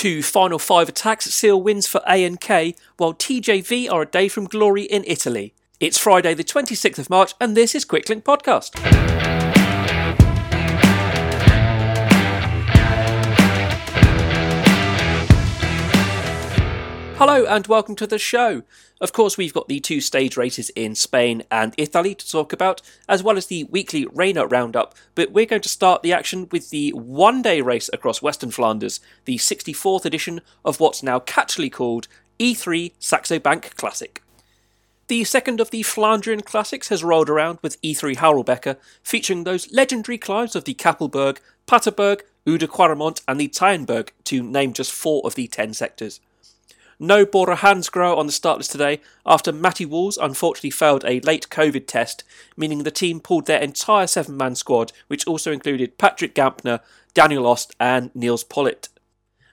Two final five attacks seal wins for A and K, while TJV are a day from glory in Italy. It's Friday, the 26th of March, and this is Quicklink Podcast. Hello and welcome to the show. Of course, we've got the two stage races in Spain and Italy to talk about, as well as the weekly Rayner roundup. But we're going to start the action with the one day race across Western Flanders, the 64th edition of what's now catchily called E3 Saxo Bank Classic. The second of the Flandrian classics has rolled around with E3 Harelbeke, featuring those legendary climbs of the Kapelberg, Paterberg, Oude Kwaremont, and the Taaienberg, to name just four of the ten sectors. No Bora Hansgrohe on the start list today after Matty Walls unfortunately failed a late COVID test, meaning the team pulled their entire seven man squad, which also included Patrick Gamper, Daniel Oss, and Nils Politt.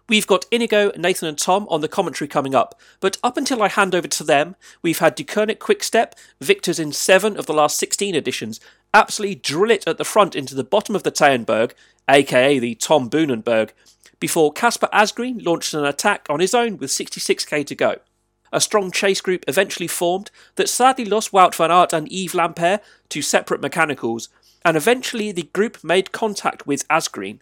We've got Inigo, Nathan, and Tom on the commentary coming up, but up until I hand over to them, we've had Deceuninck Quickstep, victors in seven of the last 16 editions, absolutely drill it at the front into the bottom of the Taaienberg, aka the Tom Boonenberg, before Kasper Asgreen launched an attack on his own with 66k to go. A strong chase group eventually formed that sadly lost Wout van Aert and Yves Lampaert to separate mechanicals, and eventually the group made contact with Asgreen.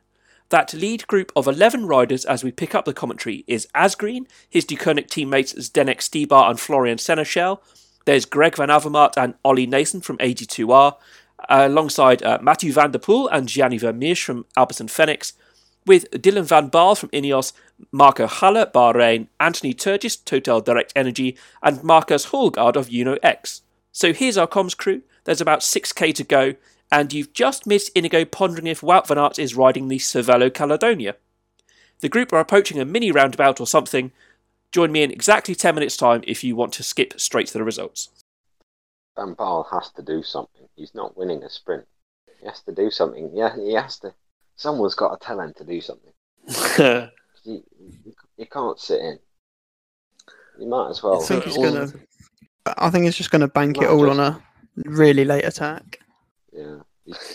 That lead group of 11 riders as we pick up the commentary is Asgreen, his Deceuninck teammates Zdenek Stybar and Florian Seneschal, there's Greg Van Avermaet and Ollie Naesen from AG2R, alongside uh, Mathieu van der Poel and Gianni Vermeersch from Alpecin Fenix, with Dylan Van Baarle from Ineos, Marco Haller, Bahrain, Anthony Turgis, Total Direct Energy, and Marcus Hoelgaard of Uno X. So here's our comms crew. There's about 6k to go, and you've just missed Inigo pondering if Wout van Aert is riding the Cervelo Caledonia. The group are approaching a mini roundabout or something. Join me in exactly 10 minutes' time if you want to skip straight to the results. Van Baarle has to do something. He's not winning a sprint. He has to do something. Yeah, he has to someone's got to tell him to do something. you, you, can't sit in. You might as well. I think he's gonna. I think he's just gonna bank it all just... on a really late attack. Yeah.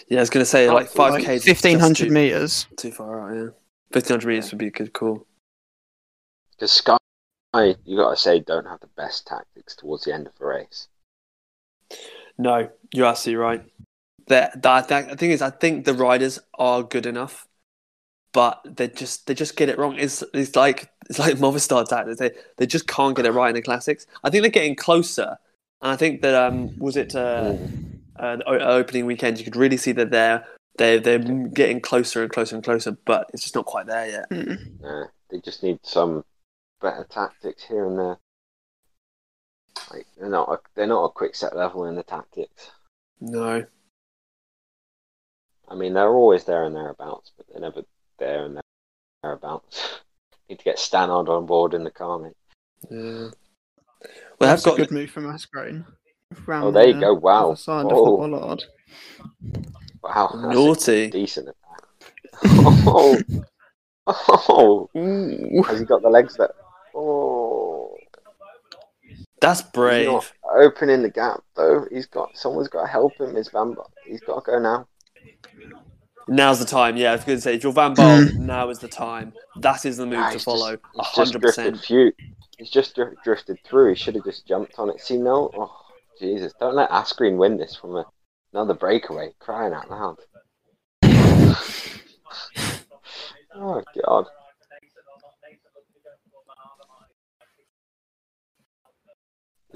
Yeah, I was gonna say like five k, fifteen hundred meters. Too far out, yeah. Fifteen hundred meters would be a good call. Because Sky, you got to say, don't have the best tactics towards the end of the race. No, you're absolutely right that that the thing is, I think the riders are good enough, but they just they just get it wrong. It's it's like it's like Movistar tactics. They they just can't get it right in the classics. I think they're getting closer, and I think that um was it uh, uh the opening weekend you could really see that they're they they're getting closer and closer and closer, but it's just not quite there yet. Mm. they just need some better tactics here and there. Like they're not a, they're not a quick set level in the tactics. No, I mean, they're always there and thereabouts, but they're never there and thereabouts. Need to get Stannard on board in the car, mate. Yeah. Well, that's got a good move from Asgreen. Oh, there you go! Wow. Side oh. Wow. Naughty. Decent attack. oh. Oh. Ooh. Has he got the legs that? Oh. That's brave. opening the gap though. He's got someone's got to help him. Is Van? He's got to go now. Now's the time. Yeah, I was going to say, if you're Van Baarle, hmm. now is the time. That is the move to follow. hundred percent. He's just drifted through. He should have just jumped on it. See, no. Oh, Jesus! Don't let Asgreen win this from a, another breakaway. Crying out loud. oh God.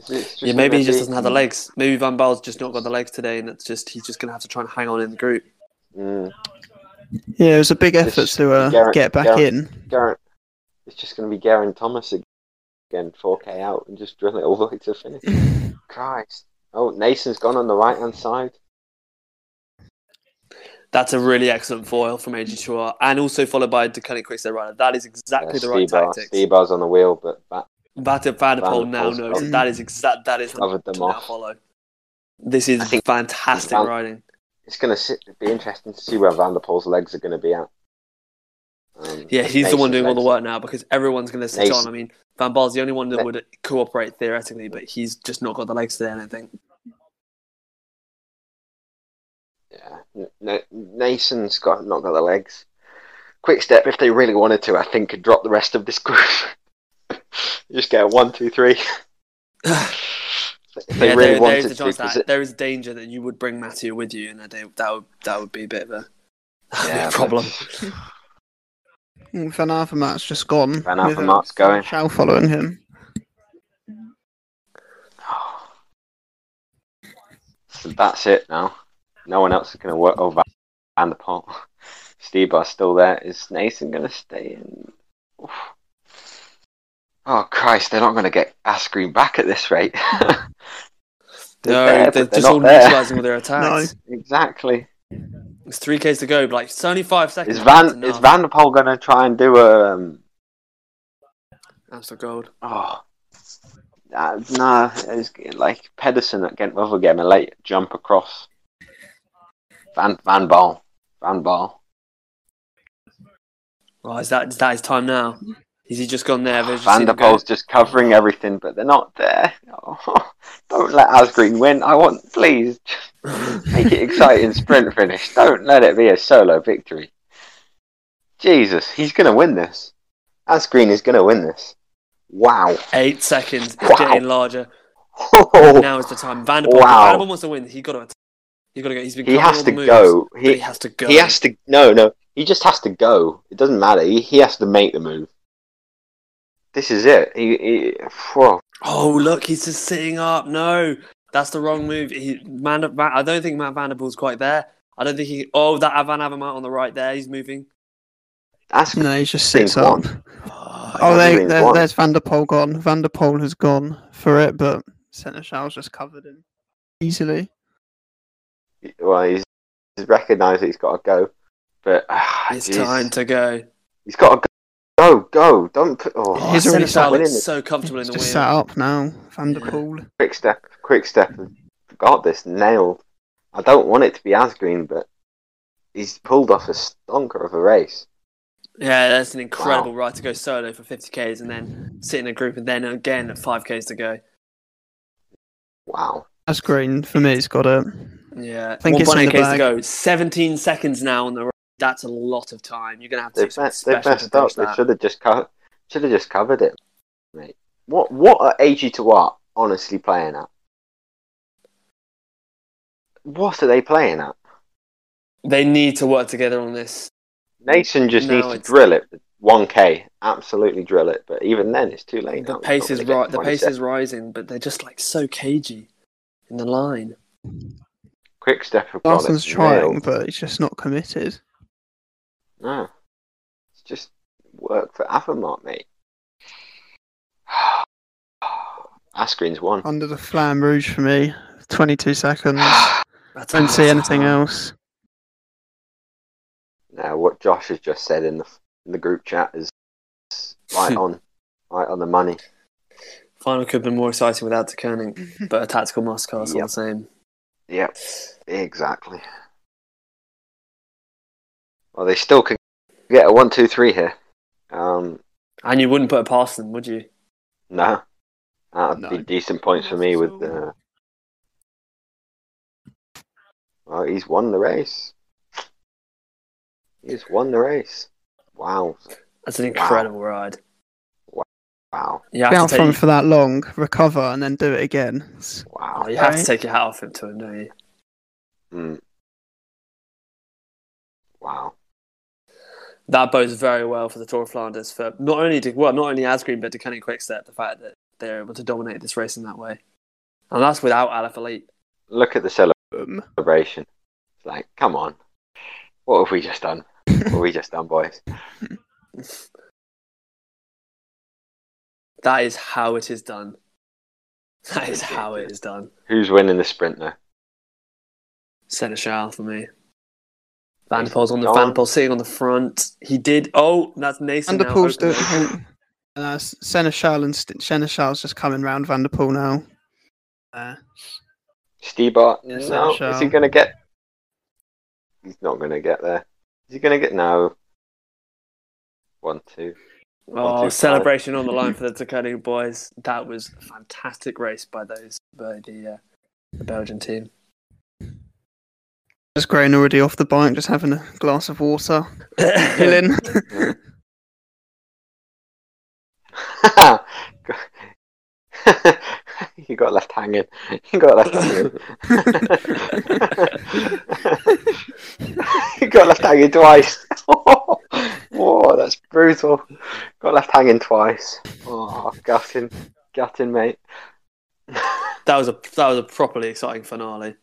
yeah, maybe he just doesn't have the legs. Maybe Van Baarle's just not got the legs today, and it's just he's just going to have to try and hang on in the group. Mm. Yeah, it was a big effort to uh, Garrett, get back Garrett, in. Garrett, it's just going to be Geraint Thomas again, 4K out, and just drill it all the way to finish. Christ. Oh, Naesen's gone on the right hand side. That's a really excellent foil from AG2R, and also followed by Deceuninck Quickstep Rider. That is exactly yeah, the right tactics. Stybar's on the wheel, but that. Van der Poel now knows that is exact. That is the covered them off. Follow. This is fantastic Van, riding it's going to be interesting to see where Van der Poel's legs are going to be at. Um, yeah, he's the one doing all the work now because everyone's going to sit on. I mean, Van Baarle's the only one that would cooperate theoretically, but he's just not got the legs to do anything. Yeah, N- Naesen's got not got the legs. Quick step, if they really wanted to, I think could drop the rest of this group. Just get a one, two, three. if they yeah, really there, wanted there is a to, that it- there is danger that you would bring Matthew with you, and that that would that would be a bit of a, Yeah, a problem. Mm, Van Avermaet's just gone. Van with, Avermaet's going. Shao following him. So that's it now. No one else is going to work over Van the pot. Stybar's still there. Is Nathan going to stay in? Oof. Oh Christ! They're not going to get Asgreen back at this rate. They're No, there, they're they're just all there. neutralising all their attacks. exactly. It's three Ks to go, but like it's only five seconds. Is Van is enough. Van der Poel going to try and do a? Um, That's the gold. oh, uh, nah. It's like Pedersen at Gent Wevelgem, a late jump across. Van Van Baal, Van Baal. Oh, is that is that his time now? Is he just gone there? They've just Van der him go- just covering everything, but they're not there. Oh, don't let Asgreen win. I want, please, make it exciting sprint finish. Don't let it be a solo victory. Jesus, he's going to win this. Asgreen is going to win this. Wow. Eight seconds. It's Wow. getting larger. Oh, Now is the time. Van der Poel. Wow. Van der Poel wants to win. He got to. He got to go. He's been he has to moves, go. He, he has to go. he has to. No, no. He just has to go. It doesn't matter. He, he has to make the move. This is it. He, he. Oh look, he's just sitting up. No, that's the wrong move. He, Man, Van- I don't think Matt Van der Poel's quite there. I don't think he. Oh, that Van Avermaet on the right there. He's moving. Asgreen No, he just sits Think up. one. Oh, Oh, they, there, there's Van der Poel gone. Van der Poel has gone for it, but Seneschal's just covered him easily. well, he's, he's recognised that he's got to go, but ah, it's jeez. time to go. He's got to go. Go, go. Don't put. Oh, oh He's he's already Seneschal sat winning so comfortable in the just wheel. sat up now. Van der Poel. Yeah. Quick step, quick step. Got this nailed. I don't want it to be Asgreen, but he's pulled off a stonker of a race. Yeah, that's an incredible ride to go solo for 50k's and then sit in a group and then again at 5k's to go. Wow. That's green for me. He's got it. Yeah, think it's in 1.8 the k's to bag. go. 17 seconds now on the road. That's a lot of time. You're gonna have to They've, do something messed, they've messed up. finish They should have just co- should have just covered it, mate. What what are AG to what honestly playing at? What are they playing at? They need to work together on this. Nathan just No, needs to drill it. 1k, absolutely drill it. But even then, it's too late. The now. Pace is gonna right. The pace is rising, but they're just like so cagey in the line. Quick step have got it Larson's trying, nailed. but he's just not committed. No. It's just work for Avermaet, mate. Asgreen's won. Under the Flamme Rouge for me. 22 seconds. That's Don't see anything else. Now, what Josh has just said in the in the group chat is right on, right on the money. Final could have been more exciting without Deceuninck, but a tactical must cast all the same. Yep, exactly. Well, they still can get a one, two, three here. Um, And you wouldn't put it past them, would you? no, that'd No. be decent points for me. With the well, he's won the race. He's won the race. Wow, That's an incredible ride. wow, You Be have out to from for that long, recover, and then do it again. Wow. Oh, you have to take your hat off him to him, don't you? Mm. That bodes very well for the Tour of Flanders for not only to, well not only Asgreen but to Kenny Quickstep. The fact that they're able to dominate this race in that way, and that's without Alaphilippe. Look at the celebration. It's like, come on. What have we just done? What have we just done, boys? That is how it is done. That is how it is done. Who's winning the sprint now? Seneschal for me. Van der Poel's on the Gone. Van der Poel sitting on the front. He did. Oh, that's Naesen. Van der Poel's doing. opening. Uh, Seneschal and St- Seneschal's just coming round Van der Poel now. Uh, Stybar? Yes, no. Is he going to get. He's not going to get there. Is he going to get. No. One, two. One, two, Oh, five. celebration on the line for the Takani boys. That was a fantastic race by those by the uh, the Belgian team. There's Grain already off the bike, just having a glass of water, chilling. you got left hanging. You got left hanging. you got left hanging twice. oh, that's brutal. Got left hanging twice. Oh, gutting, gutting, mate. That was a that was a properly exciting finale.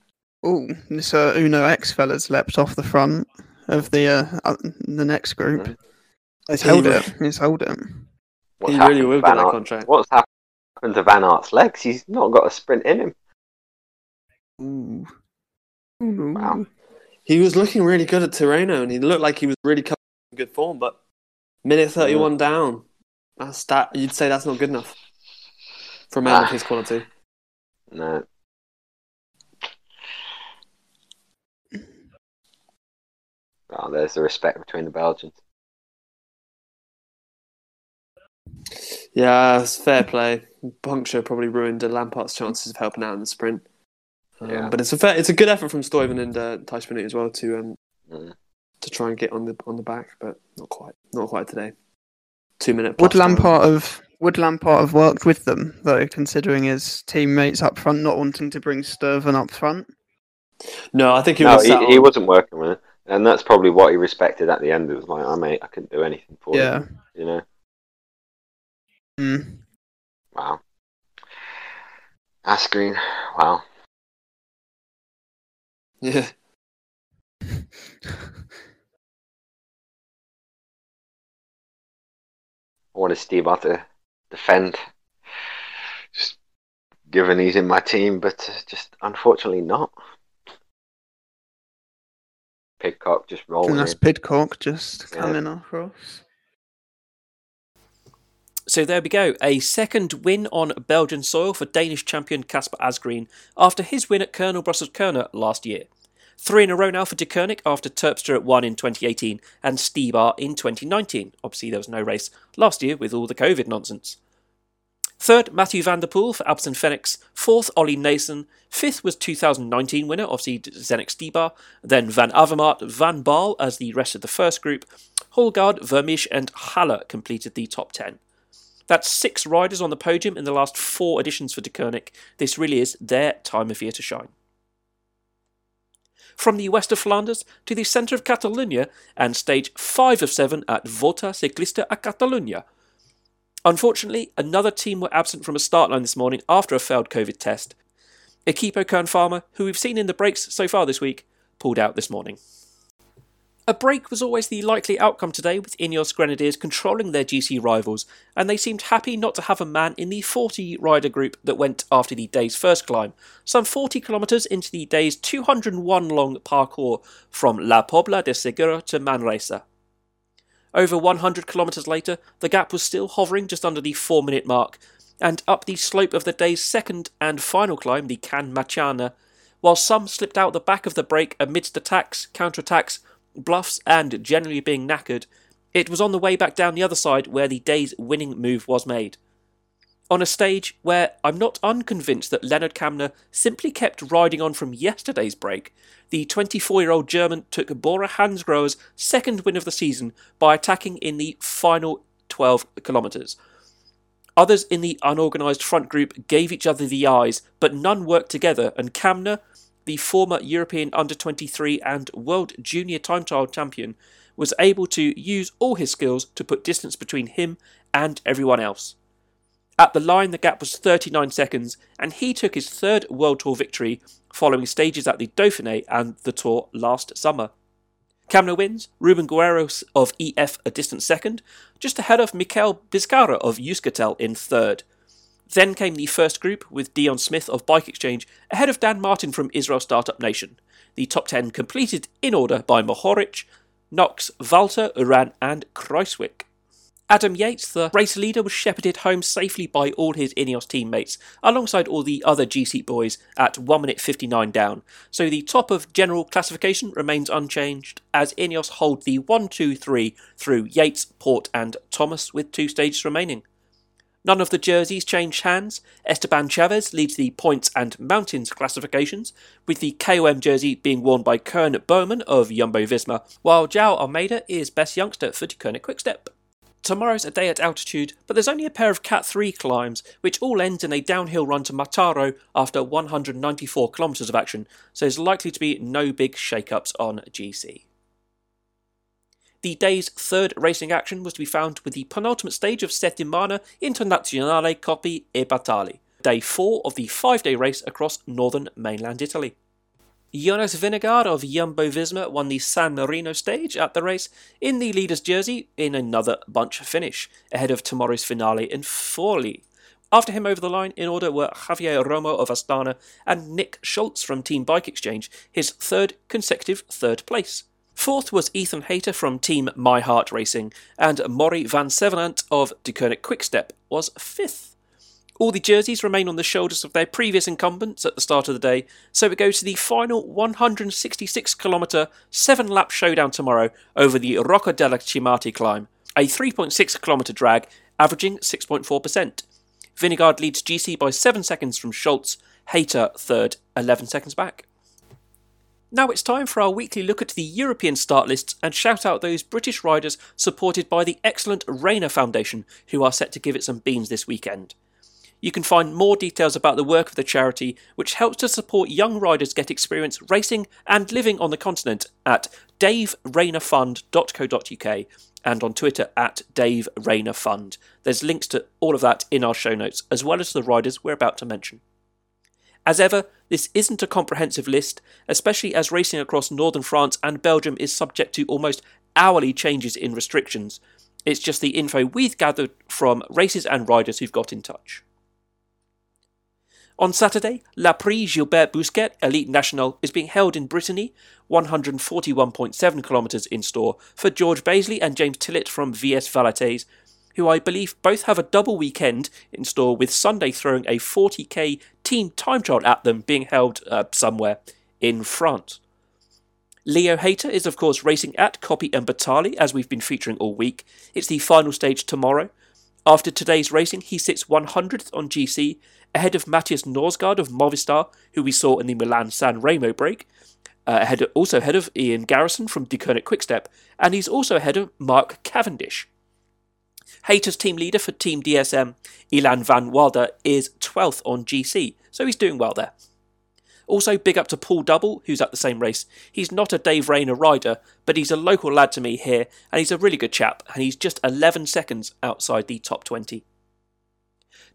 Oh, this uh, Uno X fella's leapt off the front of the uh, uh, the next group. He's held He- it. He's held it. What's he happened really to will Van get that Aert? contract. What's happened to Van Aert's legs? He's not got a sprint in him. Ooh. Ooh. Wow. He was looking really good at Tirreno, and he looked like he was really coming in good form. But minute thirty-one down, that's that. You'd say that's not good enough for a man of Ah. his quality. No. Oh, there's the respect between the Belgians. Yeah, it's fair play. Puncture probably ruined Lampaert's chances of helping out in the sprint. Um, Yeah. But it's a fair, it's a good effort from Stuyven and uh, Thijs as well to um, Mm. to try and get on the on the back, but not quite, not quite today. Two minute. Would plus time. Lampaert have would Lampaert have worked with them though, considering his teammates up front not wanting to bring Stuyven up front? No, I think he No, was. he, he wasn't working with it. And that's probably what he respected at the end. It was like, I mate, I couldn't do anything for you. Yeah. You know? Mm. Wow. Asgreen, wow. Yeah. I wanted Steve Ott to defend. Just given he's in my team, but uh, just unfortunately not. Pidcock just rolling And that's in. Pidcock just Yeah. coming across. So there we go, a second win on Belgian soil for Danish champion Kasper Asgreen after his win at Kuurne Brussels Kuurne last year. Three in a row now for Deceuninck after Terpstra at one in 2018 and Stybar in 2019. Obviously, there was no race last year with all the COVID nonsense. Third, Matthew van der Poel for Alpecin Fenix. Fourth, Ollie Naesen. Fifth was 2019 winner, obviously Zdenek Stybar. Then Van Avermaet, Van Baal as the rest of the first group. Hoelgaard, Vermeersch, and Haller completed the top 10. That's six riders on the podium in the last four editions for Deceuninck. This really is their time of year to shine. From the west of Flanders to the centre of Catalonia and stage 5 of 7 at Volta Ciclista a Catalunya. Unfortunately, another team were absent from a start line this morning after a failed COVID test. Equipo Kern Pharma, who we've seen in the breaks so far this week, pulled out this morning. A break was always the likely outcome today, with Ineos Grenadiers controlling their GC rivals, and they seemed happy not to have a man in the 40 rider group that went after the day's first climb, some 40 kilometres into the day's 201 long parcours from La Pobla de Segura to Manresa. Over 100 kilometres later, the gap was still hovering just under the 4 minute mark, and up the slope of the day's second and final climb, the Can Machana, while some slipped out the back of the break amidst attacks, counterattacks, bluffs, and generally being knackered, it was on the way back down the other side where the day's winning move was made. On a stage where I'm not unconvinced that Leonard Kämna simply kept riding on from yesterday's break, the 24 year old German took Bora Hansgrohe's second win of the season by attacking in the final 12 kilometres. Others in the unorganised front group gave each other the eyes, but none worked together, and Kämna, the former European under 23 and World Junior Time Trial champion, was able to use all his skills to put distance between him and everyone else. At the line, the gap was 39 seconds, and he took his third World Tour victory following stages at the Dauphiné and the Tour last summer. Kämna wins, Ruben Guerreros of EF a distant second, just ahead of Mikel Bizkarra of Euskaltel in third. Then came the first group, with Dion Smith of Bike Exchange ahead of Dan Martin from Israel Startup Nation. The top 10 completed in order by Mohoric, Knox, Walter, Uran, and Kruijswijk. Adam Yates, the race leader, was shepherded home safely by all his Ineos teammates, alongside all the other GC boys at 1 minute 59 down. So the top of general classification remains unchanged, as Ineos hold the 1 2 3 through Yates, Porte, and Thomas with two stages remaining. None of the jerseys changed hands. Esteban Chaves leads the points and mountains classifications, with the KOM jersey being worn by Koen Bouwman of Jumbo Visma, while Joao Almeida is best youngster for Deceuninck Quickstep. Tomorrow's a day at altitude, but there's only a pair of Cat 3 climbs, which all end in a downhill run to Mataro after 194 kilometres of action, so there's likely to be no big shake ups on GC. The day's third racing action was to be found with the penultimate stage of Settimana Internazionale Coppi e Bartali, day four of the five day race across northern mainland Italy. Jonas Vingegaard of Jumbo Visma won the San Marino stage at the race in the leader's jersey in another bunch finish, ahead of tomorrow's finale in Forli. After him over the line in order were Javier Romo of Astana and Nick Schultz from Team Bike Exchange, his third consecutive third place. Fourth was Ethan Hayter from Team My Heart Racing, and Mauri Vansevenant of De Deceuninck Quickstep was fifth. All the jerseys remain on the shoulders of their previous incumbents at the start of the day, so it goes to the final 166 kilometre, 7 lap showdown tomorrow over the Rocca della Cimati climb, a 3.6 kilometre drag, averaging 6.4%. Vingegaard leads GC by 7 seconds from Schultz, Hayter third, 11 seconds back. Now it's time for our weekly look at the European start lists and shout out those British riders supported by the excellent Rayner Foundation, who are set to give it some beans this weekend. You can find more details about the work of the charity, which helps to support young riders get experience racing and living on the continent at daveraynerfund.co.uk and on Twitter at Dave. There's links to all of that in our show notes, as well as the riders we're about to mention. As ever, this isn't a comprehensive list, especially as racing across northern France and Belgium is subject to almost hourly changes in restrictions. It's just the info we've gathered from races and riders who've got in touch. On Saturday, La Prix Gilbert Bousquet Elite National is being held in Brittany, 141.7 kilometres in store, for George Bazley and James Tillett from VS Valates, who I believe both have a double weekend in store with Sunday throwing a 40k team time trial at them being held uh, somewhere in France. Leo Hayter is, of course, racing at Coppi and Bartali, as we've been featuring all week. It's the final stage tomorrow. After today's racing, he sits 100th on GC, ahead of Matthias Norsgaard of Movistar, who we saw in the Milan San Remo break, uh, ahead also ahead of Ian Garrison from Deceuninck Quickstep, and he's also ahead of Mark Cavendish. Hayter's team leader for Team DSM, Ilan van Wilder, is 12th on GC, so he's doing well there. Also, big up to Paul Double, who's at the same race. He's not a Dave Rayner rider, but he's a local lad to me here, and he's a really good chap, and he's just 11 seconds outside the top 20.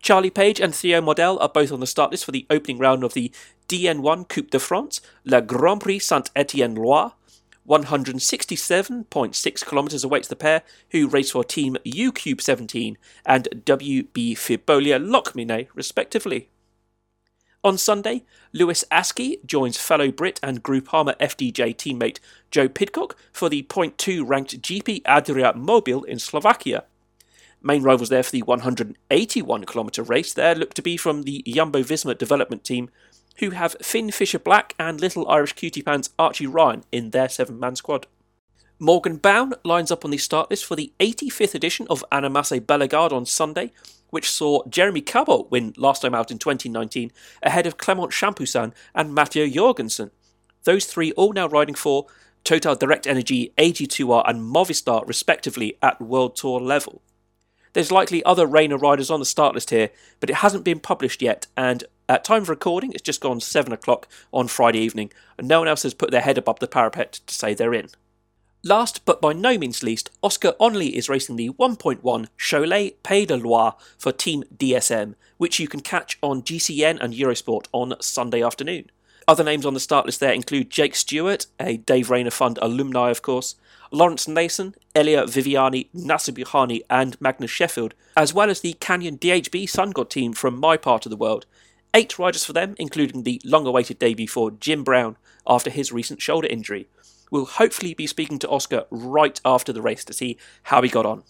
Charlie Paige and Theo Modell are both on the start list for the opening round of the DN1 Coupe de France, Le Grand Prix Saint Etienne Loire. 167.6 kilometres awaits the pair, who race for Team UCube 17 and WB Fybolia Locminé, respectively. On Sunday, Lewis Askey joins fellow Brit and Groupama FDJ teammate Joe Pidcock for the Point 2 ranked GP Adria Mobile in Slovakia. Main rivals there for the 181 kilometre race there look to be from the Jumbo Visma development team, who have Finn Fisher Black and Little Irish Cutie Pants Archie Ryan in their seven man squad. Morgan Bown lines up on the start list for the 85th edition of Annemasse Bellegarde on Sunday, which saw Jeremy Cabot win last time out in 2019 ahead of Clement Champoussin and Matteo Jorgensen. Those three all now riding for Total Direct Energy, AG2R, and Movistar respectively at World Tour level. There's likely other Rayner riders on the start list here, but it hasn't been published yet, and at time of recording, it's just gone 7 o'clock on Friday evening, and no one else has put their head above the parapet to say they're in. Last but by no means least, Oscar Onley is racing the 1.1 Cholet Pays de Loire for Team DSM, which you can catch on GCN and Eurosport on Sunday afternoon. Other names on the start list there include Jake Stewart, a Dave Rayner Fund alumni, of course, Lawrence Naesen, Elia Viviani, Nacer Bouhanni, and Magnus Sheffield, as well as the Canyon DHB Sun God team from my part of the world. Eight riders for them, including the long awaited debut for Jim Brown after his recent shoulder injury. We'll hopefully be speaking to Oscar right after the race to see how he got on.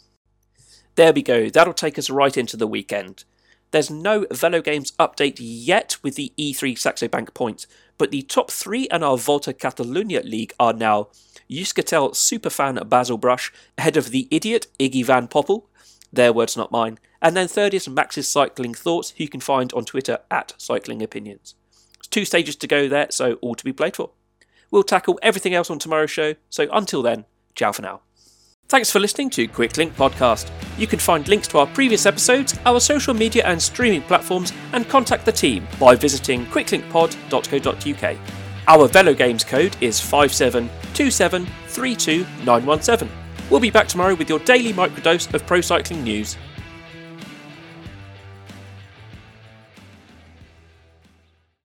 There we go, that'll take us right into the weekend. There's no Velo Games update yet with the E3 Saxo Bank points, but the top three in our Volta Catalunya League are now Euskaltel superfan Basil Brush, ahead of the idiot Iggy Van Poppel, Their words, not mine. And then third is Max's cycling thoughts, who you can find on Twitter at Cycling Opinions. It's two stages to go there, so all to be played for. We'll tackle everything else on tomorrow's show, so until then, ciao for now. Thanks for listening to Quicklink Podcast. You can find links to our previous episodes, our social media and streaming platforms, and contact the team by visiting quicklinkpod.co.uk. Our Velo Games code is 572732917. We'll be back tomorrow with your daily microdose of pro cycling news.